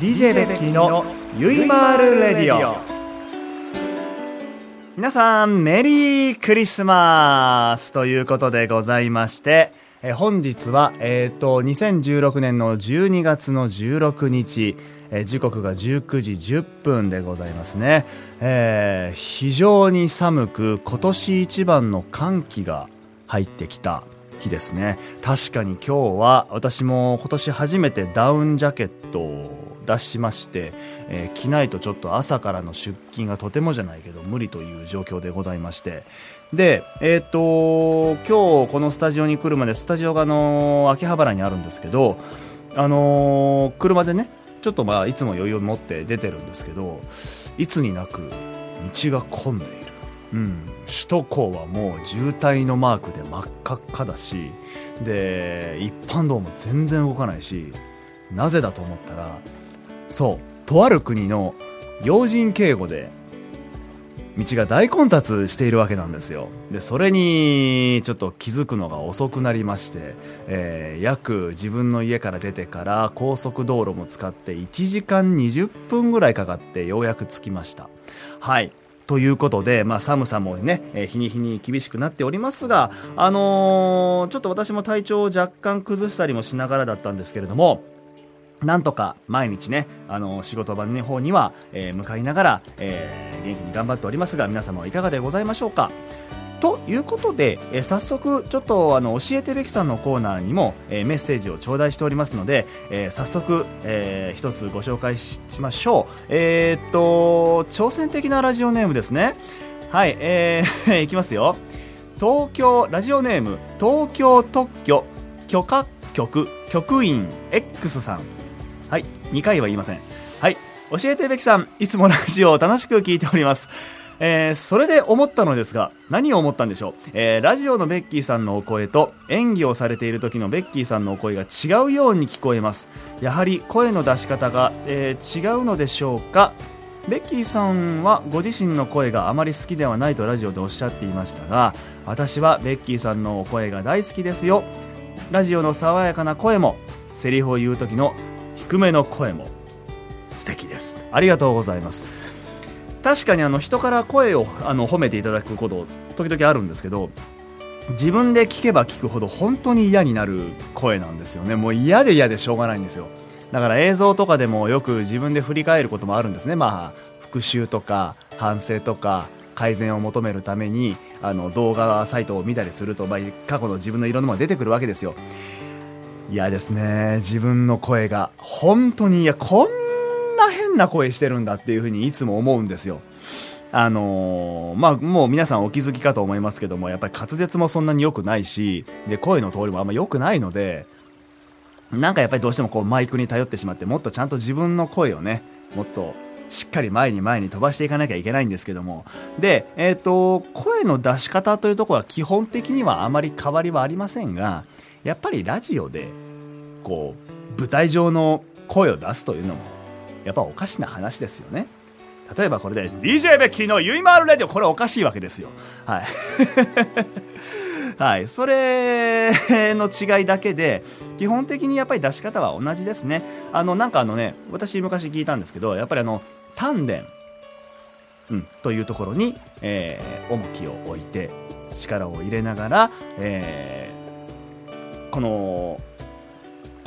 DJ ベッキーのゆいまーるレディオ。皆さんメリークリスマスということでございましてえ本日は、えーと、2016年の12月の16日、え時刻が19時10分でございますね、えー、非常に寒く今年一番の寒気が入ってきた日ですね。確かに今日は私も今年初めてダウンジャケットを出しまして、えー、着ないとちょっと朝からの出勤がとてもじゃないけど無理という状況でございまして。でえっ、ー、と今日このスタジオに来るまでスタジオがあの秋葉原にあるんですけどあのー、車でねちょっとまあいつも余裕を持って出てるんですけどいつになく道が混んでいる。うん、首都高はもう渋滞のマークで真っ赤っかだしで一般道も全然動かないしなぜだと思ったらそうとある国の要人警護で道が大混雑しているわけなんですよ。でそれにちょっと気づくのが遅くなりまして、えー、約自分の家から出てから高速道路も使って1時間20分ぐらいかかってようやく着きました。はい。ということで、まあ、寒さもね、えー、日に日に厳しくなっておりますが、あのー、ちょっと私も体調を若干崩したりもしながらだったんですけれども、なんとか毎日ね、あの、仕事場の方には、え向かいながら、え元気に頑張っておりますが、皆様はいかがでございましょうか。ということで、えー、早速ちょっとあの教えてべきさんのコーナーにも、えー、メッセージを頂戴しておりますので、えー、早速、えー、一つご紹介しましょう。えー、っと挑戦的なラジオネームですね。はい、えー、いきますよ。東京ラジオネーム東京特許許可局局員 X さん。はい2回は言いません。はい教えてべきさんいつもラジオを楽しく聞いております。えー、それで思ったのですが、何を思ったんでしょう、えー、ラジオのベッキーさんのお声と演技をされている時のベッキーさんのお声が違うように聞こえます。やはり声の出し方が、えー、違うのでしょうか？ベッキーさんはご自身の声があまり好きではないとラジオでおっしゃっていましたが私はベッキーさんのお声が大好きですよ。ラジオの爽やかな声もセリフを言う時の低めの声も。素敵です。ありがとうございます。確かにあの人から声をあの褒めていただくこと時々あるんですけど自分で聞けば聞くほど本当に嫌になる声なんですよね。もう嫌で嫌でしょうがないんですよ。だから映像とかでもよく自分で振り返ることもあるんですね。まあ復習とか反省とか改善を求めるためにあの動画サイトを見たりすると、まあ、過去の自分のいろんなものが出てくるわけですよ。嫌ですね自分の声が本当にいやこんな変な声してるんだっていうふうにいつも思うんですよ。あのー、まあ、もう皆さんお気づきかと思いますけども、やっぱり滑舌もそんなに良くないし、で、声の通りもあんま良くないので、なんかやっぱりどうしてもこうマイクに頼ってしまって、もっとちゃんと自分の声をね、もっとしっかり前に前に飛ばしていかなきゃいけないんですけども。で、えっ、ー、と、声の出し方というところは基本的にはあまり変わりはありませんが、やっぱりラジオで、こう、舞台上の声を出すというのもやっぱおかしな話ですよね。例えばこれで DJ ベッキーのゆいまーるレディオこれおかしいわけですよ。はい。はい、それの違いだけで基本的にやっぱり出し方は同じですね。あのなんかあのね私昔聞いたんですけどやっぱりあの丹田、うん、というところに、えー、重きを置いて力を入れながら、えー、この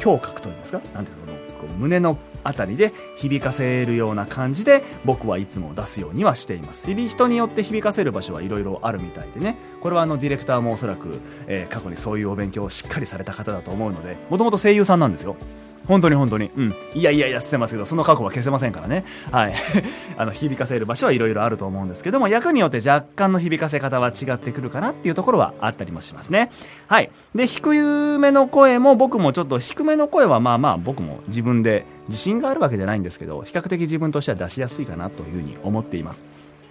胸郭といいますか？何ですかこの胸のあたりで響かせるような感じで僕はいつも出すようにはしています。人によって響かせる場所はいろいろあるみたいでね。これはあのディレクターもおそらく、えー、過去にそういうお勉強をしっかりされた方だと思うのでもともと声優さんなんですよ。本当に本当に。うん。いやいやいやってますけど、その過去は消せませんからね。はい。あの、響かせる場所はいろいろあると思うんですけども、役によって若干の響かせ方は違ってくるかなっていうところはあったりもしますね。はい。で、低めの声も僕もちょっと低めの声はまあまあ僕も自分で自信があるわけじゃないんですけど、比較的自分としては出しやすいかなというふうに思っています。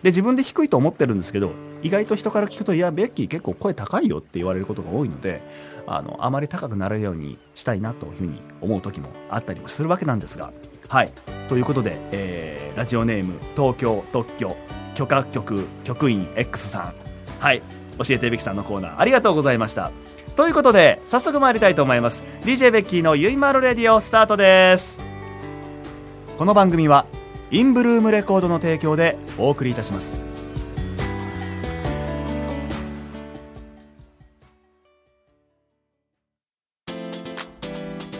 で自分で低いと思ってるんですけど意外と人から聞くと「いやベッキー結構声高いよ」って言われることが多いのであのあまり高くなるようにしたいなというふうに思う時もあったりもするわけなんですが。はい。ということで、えー、ラジオネーム東京特許許可局局員 X さん。はい。教えてべきさんのコーナー。ありがとうございました。ということで早速参りたいと思います。DJ ベッキーのゆいまるレディオスタートです。この番組はインブルームレコードの提供でお送りいたします。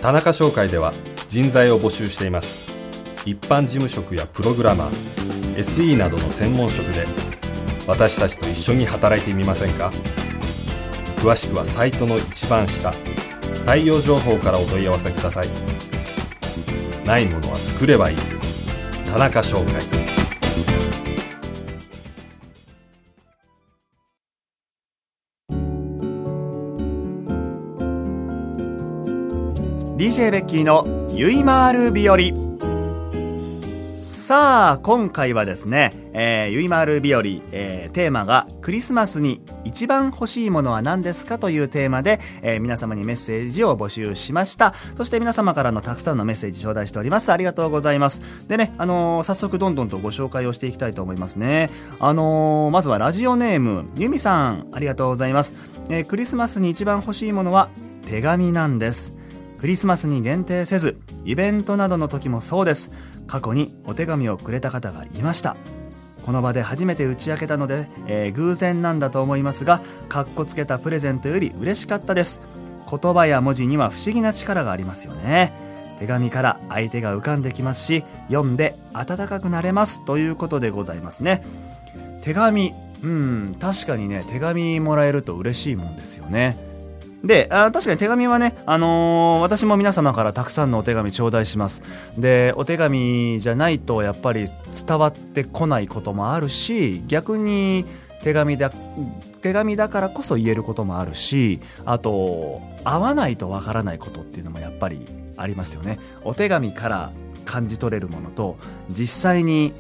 田中商会では人材を募集しています。一般事務職やプログラマー SE などの専門職で私たちと一緒に働いてみませんか？詳しくはサイトの一番下採用情報からお問い合わせください。ないものは作ればいい。田中商会。DJ ベッキーのゆいまーる日和。さあ今回はですね、えー、ゆいまーる日和、えー、テーマがクリスマスに一番欲しいものは何ですかというテーマで、えー、皆様にメッセージを募集しました。そして皆様からのたくさんのメッセージ頂戴しております。ありがとうございます。でね、あの早速どんどんとご紹介をしていきたいと思いますね。あのまずはラジオネームゆみさんありがとうございます、えクリスマスに一番欲しいものは手紙なんです。クリスマスに限定せずイベントなどの時もそうです。過去にお手紙をくれた方がいました。この場で初めて打ち明けたので、えー、偶然なんだと思いますがかっこつけたプレゼントより嬉しかったです。言葉や文字には不思議な力がありますよね。手紙から相手が浮かんできますし読んで温かくなれます。ということでございますね。手紙うん確かにね手紙もらえると嬉しいもんですよね。であ確かに手紙はね、あのー、私も皆様からたくさんのお手紙頂戴します。でお手紙じゃないとやっぱり伝わってこないこともあるし逆に手紙だ手紙だからこそ言えることもあるしあと会わないとわからないことっていうのもやっぱりありますよね。お手紙から感じ取れるものと実際に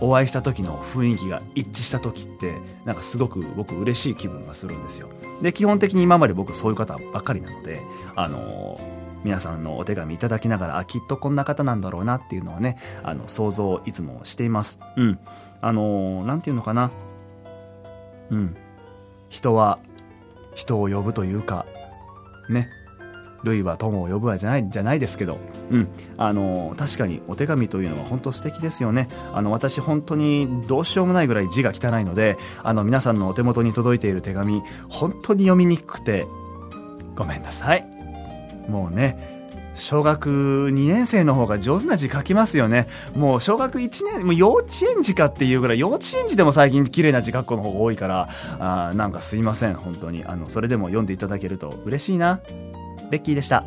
お会いした時の雰囲気が一致した時ってなんかすごく僕嬉しい気分がするんですよ。で基本的に今まで僕そういう方ばっかりなのであの皆さんのお手紙いただきながらあきっとこんな方なんだろうなっていうのはねあの想像をいつもしています。うん。あの何て言うのかな。うん。人は人を呼ぶというかね。類は友を呼ぶわじゃないじゃないですけど、うん、あの確かにお手紙というのは本当素敵ですよねあの私本当にどうしようもないぐらい字が汚いのであの皆さんのお手元に届いている手紙本当に読みにくくてごめんなさいもうね小学2年生の方が上手な字書きますよね。もう小学1年、もう幼稚園児かっていうぐらい、幼稚園児でも最近綺麗な字書く子の方が多いから、あなんかすいません、本当に。あの、それでも読んでいただけると嬉しいな。ベッキーでした。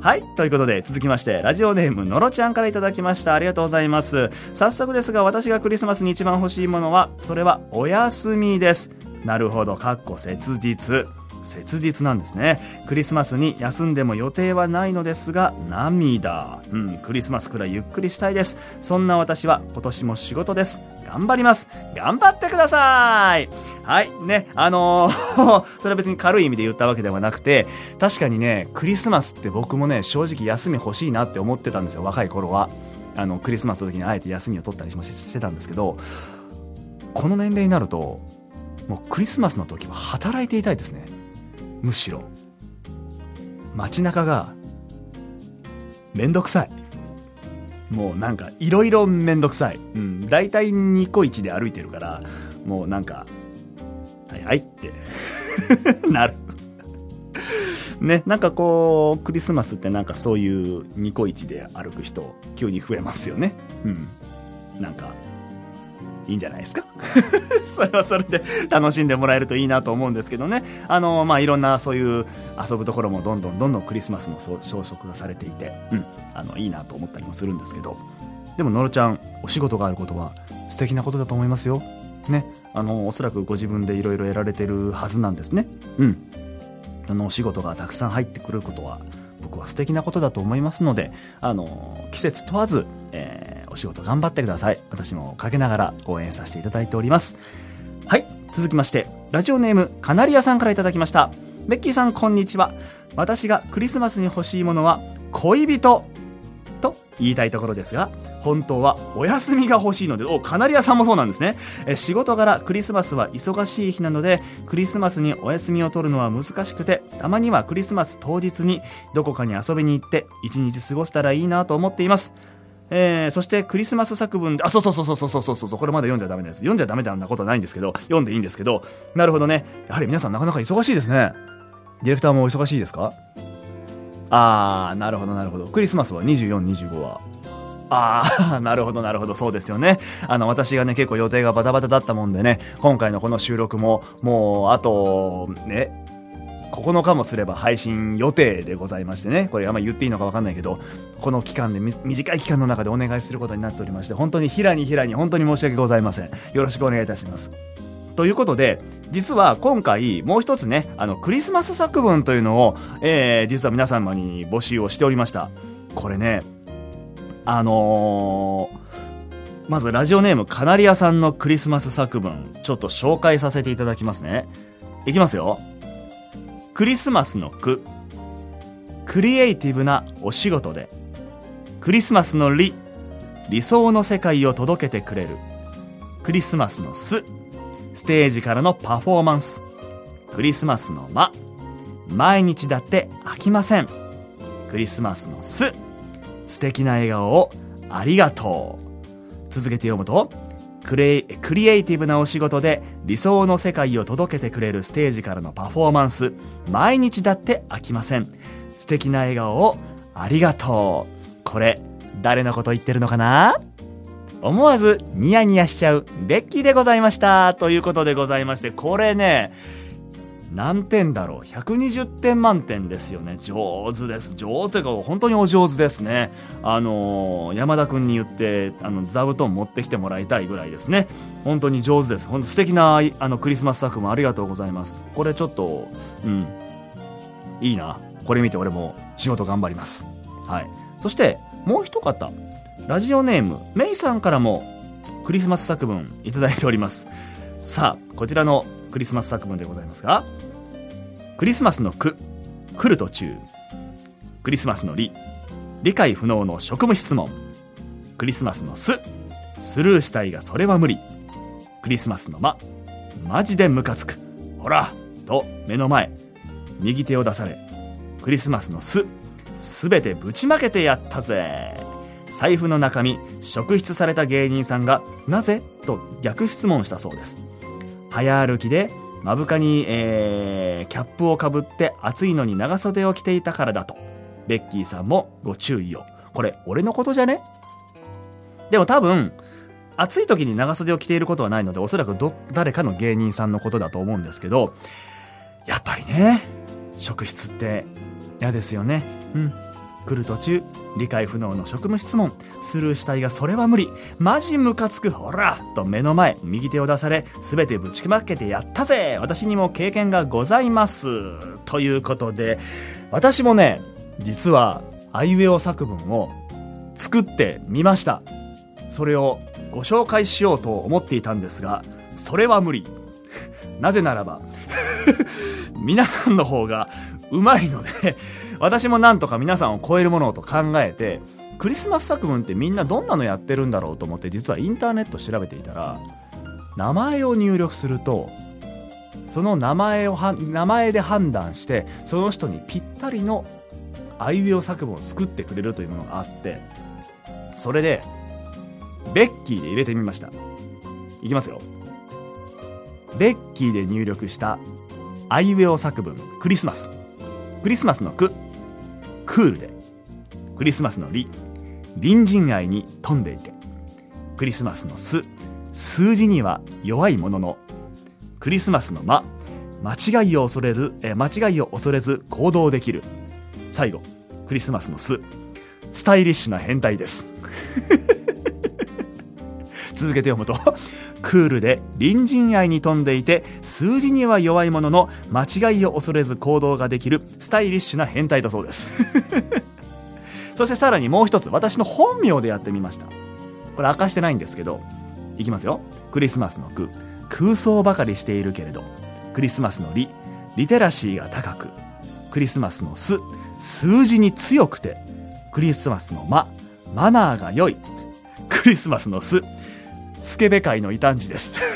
はい。ということで、続きまして、ラジオネーム、のろちゃんから頂きました。ありがとうございます。早速ですが、私がクリスマスに一番欲しいものは、それは、お休みです。なるほど、かっこ切実。切実なんですね。クリスマスに休んでも予定はないのですが涙。うんクリスマスくらいゆっくりしたいです。そんな私は今年も仕事です。頑張ります。頑張ってください。はいねあのー それは別に軽い意味で言ったわけではなくて確かにねクリスマスって僕もね正直休み欲しいなって思ってたんですよ若い頃は。あのクリスマスの時にあえて休みを取ったりもしてたんですけどこの年齢になるともうクリスマスの時は働いていたいですね。むしろ。街中がめんどくさい。もうなんかいろいろめんどくさい、うん、大体ニコイチで歩いてるからもうなんかはいはいって。なる。ねなんかこうクリスマスってなんかそういうニコイチで歩く人急に増えますよね。うん。なんかいいんじゃないですか？それはそれで楽しんでもらえるといいなと思うんですけどね。あのまあいろんなそういう遊ぶところもどんどんどんどんクリスマスの装飾がされていて、うん、あのいいなと思ったりもするんですけど。でものろちゃんお仕事があることは素敵なことだと思いますよ。ね。あのおそらくご自分でいろいろやられてるはずなんですね。うん。あのお仕事がたくさん入ってくることはは素敵なことだと思いますのであの季節問わず、えー、お仕事頑張ってください私もかけながら応援させていただいておりますはい続きましてラジオネームカナリアさんからいただきましたベッキーさんこんにちは私がクリスマスに欲しいものは恋人と言いたいところですが本当はお休みが欲しいので、お、カナリアさんもそうなんですね。え仕事柄クリスマスは忙しい日なので、クリスマスにお休みを取るのは難しくて、たまにはクリスマス当日にどこかに遊びに行って一日過ごせたらいいなと思っています。えー、そしてクリスマス作文で、あ、そうそうそうそうそうそうそうこれまだ読んじゃダメなやつ。読んじゃダメだなことはないんですけど、読んでいいんですけど、なるほどね。やはり皆さんなかなか忙しいですね。ディレクターもお忙しいですか？あー、なるほどなるほど。クリスマスは？24、25は？ああ、なるほど、なるほど、そうですよね。あの、私がね、結構予定がバタバタだったもんでね、今回のこの収録も、もう、あと、ね、9日もすれば配信予定でございましてね、これあんま言っていいのかわかんないけど、この期間で、短い期間の中でお願いすることになっておりまして、本当に平に平に本当に申し訳ございません。よろしくお願いいたします。ということで、実は今回もう一つね、あの、クリスマス作文というのを、えー、実は皆様に募集をしておりました。これね、あのー、まずラジオネームカナリアさんのクリスマス作文、ちょっと紹介させていただきますね。いきますよ。クリスマスの句。クリエイティブなお仕事で。クリスマスの理。理想の世界を届けてくれる。クリスマスのス。ステージからのパフォーマンス。クリスマスの間。毎日だって飽きません。クリスマスのス。素敵な笑顔をありがとう。続けて読むと、クレイクリエイティブなお仕事で理想の世界を届けてくれるステージからのパフォーマンス。毎日だって飽きません。素敵な笑顔をありがとう。これ、誰のこと言ってるのかな？思わずニヤニヤしちゃうベッキーでございました。ということでございまして、これね、何点だろう ?120 点満点ですよね。上手です。上手というか、本当にお上手ですね。あのー、山田くんに言って、あの、座布団持ってきてもらいたいぐらいですね。本当に上手です。本当素敵な、あの、クリスマス作文ありがとうございます。これちょっと、うん、いいな。これ見て俺も仕事頑張ります。はい。そして、もう一方、ラジオネーム、メイさんからもクリスマス作文いただいております。さあ、こちらのクリスマス作文でございますが、クリスマスの句、来る途中。クリスマスの理、理解不能の職務質問。クリスマスのす、スルーしたいがそれは無理。クリスマスのま、マジでムカつく。ほらと目の前、右手を出され、クリスマスのす、すべてぶちまけてやったぜ。財布の中身、職質された芸人さんが、なぜ？と逆質問したそうです。早歩きで目深に、えー、キャップをかぶって暑いのに長袖を着ていたからだと。ベッキーさんもご注意を。これ、俺のことじゃね？でも多分、暑い時に長袖を着ていることはないので、おそらくど、誰かの芸人さんのことだと思うんですけど、やっぱりね、職質って嫌ですよね。うん。来る途中、理解不能の職務質問、スルーしたいがそれは無理。マジムカつく、ほらと目の前、右手を出され、すべてぶちまけてやったぜ私にも経験がございます。ということで、私もね、実は、アイウェオ作文を作ってみました。それをご紹介しようと思っていたんですが、それは無理。なぜならば 皆さんの方がうまいので私もなんとか皆さんを超えるものをと考えて、クリスマス作文ってみんなどんなのやってるんだろうと思って実はインターネット調べていたら、名前を入力すると、その名前を名前で判断して、その人にぴったりのあいうえお作文を作ってくれるというものがあって、それで、ベッキーで入れてみました。いきますよ。ベッキーで入力したあいうえお作文クリスマス。クリスマスの句。クールでクリスマスのリ隣人愛に富んでいてクリスマスのス数字には弱いもののクリスマスの間間違いを恐れずえ間違いを恐れず行動できる。最後クリスマスのススタイリッシュな変態です。続けて読むとクールで隣人愛に富んでいて数字には弱いものの間違いを恐れず行動ができるスタイリッシュな変態だそうです。そしてさらにもう一つ私の本名でやってみました。これ明かしてないんですけどいきますよ。クリスマスの句。空想ばかりしているけれどクリスマスのリリテラシーが高くクリスマスのス数字に強くてクリスマスのママナーが良いクリスマスのススケベ界の異端児です。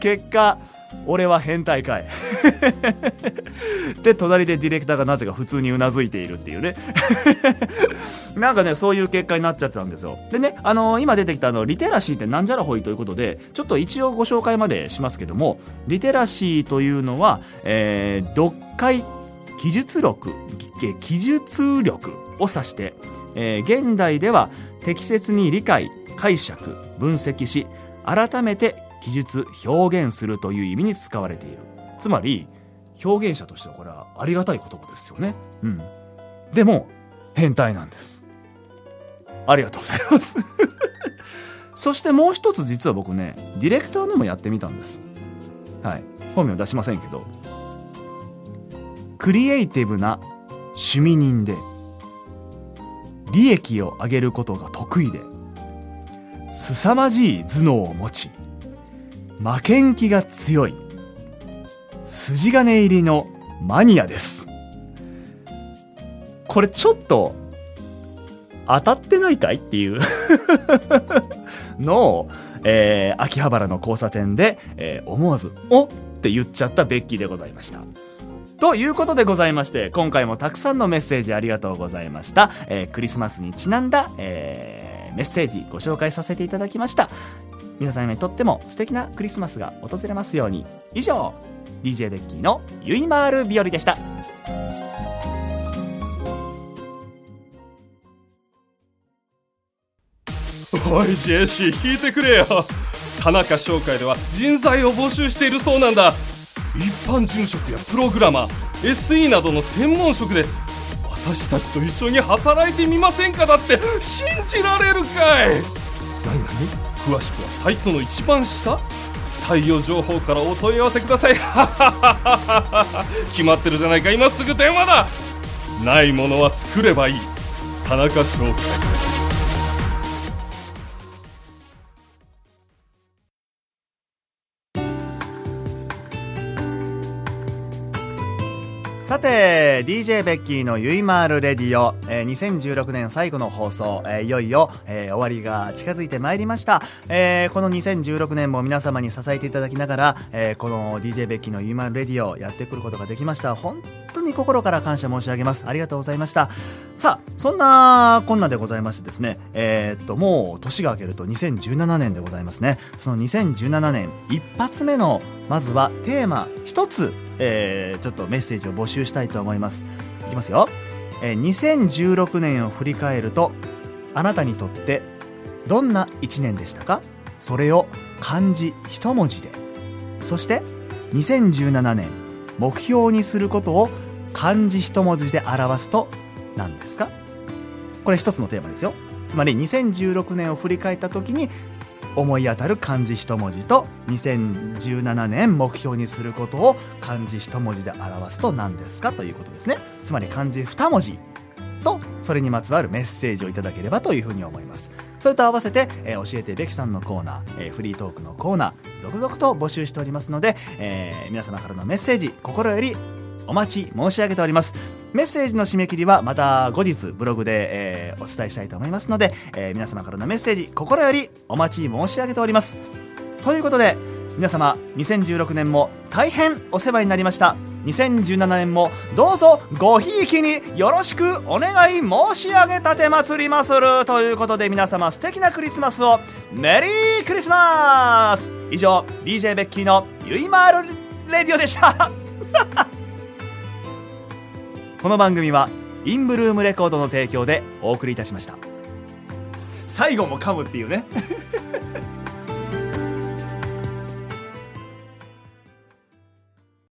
結果俺は変態かい。で隣でディレクターがなぜか普通にうなずいているっていうね。なんかねそういう結果になっちゃってたんですよ。でねあのー、今出てきたあのリテラシーってなんじゃらほいということでちょっと一応ご紹介までしますけどもリテラシーというのは、えー、読解記述力記述力を指して、えー、現代では適切に理解解釈分析し改めて記述表現するという意味に使われている。つまり表現者としてはこれはありがたい言葉ですよね。うん。でも変態なんです。ありがとうございます。そしてもう一つ実は僕ねディレクターでもやってみたんです。はい。本名出しませんけど。クリエイティブな趣味人で。利益を上げることが得意で凄まじい頭脳を持ち負けん気が強い筋金入りのマニアですこれちょっと当たってないかいっていうのを、えー、秋葉原の交差点で、えー、思わず「おっ!」って言っちゃったベッキーでございましたということでございまして今回もたくさんのメッセージありがとうございました、えー、クリスマスにちなんだ、えー、メッセージご紹介させていただきました。皆さんにとっても素敵なクリスマスが訪れますように。以上 DJ ベッキーのゆいまーる日和でした。おいジェシー聞いてくれよ。田中商会では人材を募集しているそうなんだ。一般事務職やプログラマー SE などの専門職で私たちと一緒に働いてみませんかだって信じられるかい?何何?詳しくはサイトの一番下。採用情報からお問い合わせください。決まってるじゃないか。今すぐ電話だ。ないものは作ればいい。田中商会さて DJ ベッキーのゆいまーるレディオ、えー、2016年最後の放送、えー、いよいよ、えー、終わりが近づいてまいりました、えー、この2016年も皆様に支えていただきながら、えー、この DJ ベッキーのゆいまーるレディオやってくることができました。本に心から感謝申し上げます。ありがとうございました。さあそんなこんなでございましてですね。えー、っともう年が明けると2017年でございますね。その2017年一発目のまずはテーマ一つえー、ちょっとメッセージを募集したいと思います。いきますよ、えー、2016年を振り返るとあなたにとってどんな1年でしたか？それを漢字一文字で。そして2017年目標にすることを漢字一文字で表すと何ですか？これ一つのテーマですよ。つまり2016年を振り返った時に思い当たる漢字一文字と2017年目標にすることを漢字一文字で表すと何ですか？ということですね。つまり漢字二文字とそれにまつわるメッセージをいただければというふうに思います。それと合わせて、えー、教えてべきさんのコーナー、えー、フリートークのコーナー続々と募集しておりますので、えー、皆様からのメッセージ心よりお待ち申し上げております。メッセージの締め切りはまた後日ブログで、えー、お伝えしたいと思いますので、えー、皆様からのメッセージ心よりお待ち申し上げております。ということで皆様2016年も大変お世話になりました。2017年もどうぞごひいきによろしくお願い申し上げたてまつりまする。ということで皆様素敵なクリスマスをメリークリスマス。以上 DJ ベッキーのゆいまーるレディオでした。この番組はインブルームレコードの提供でお送りいたしました。最後も噛むっていうね。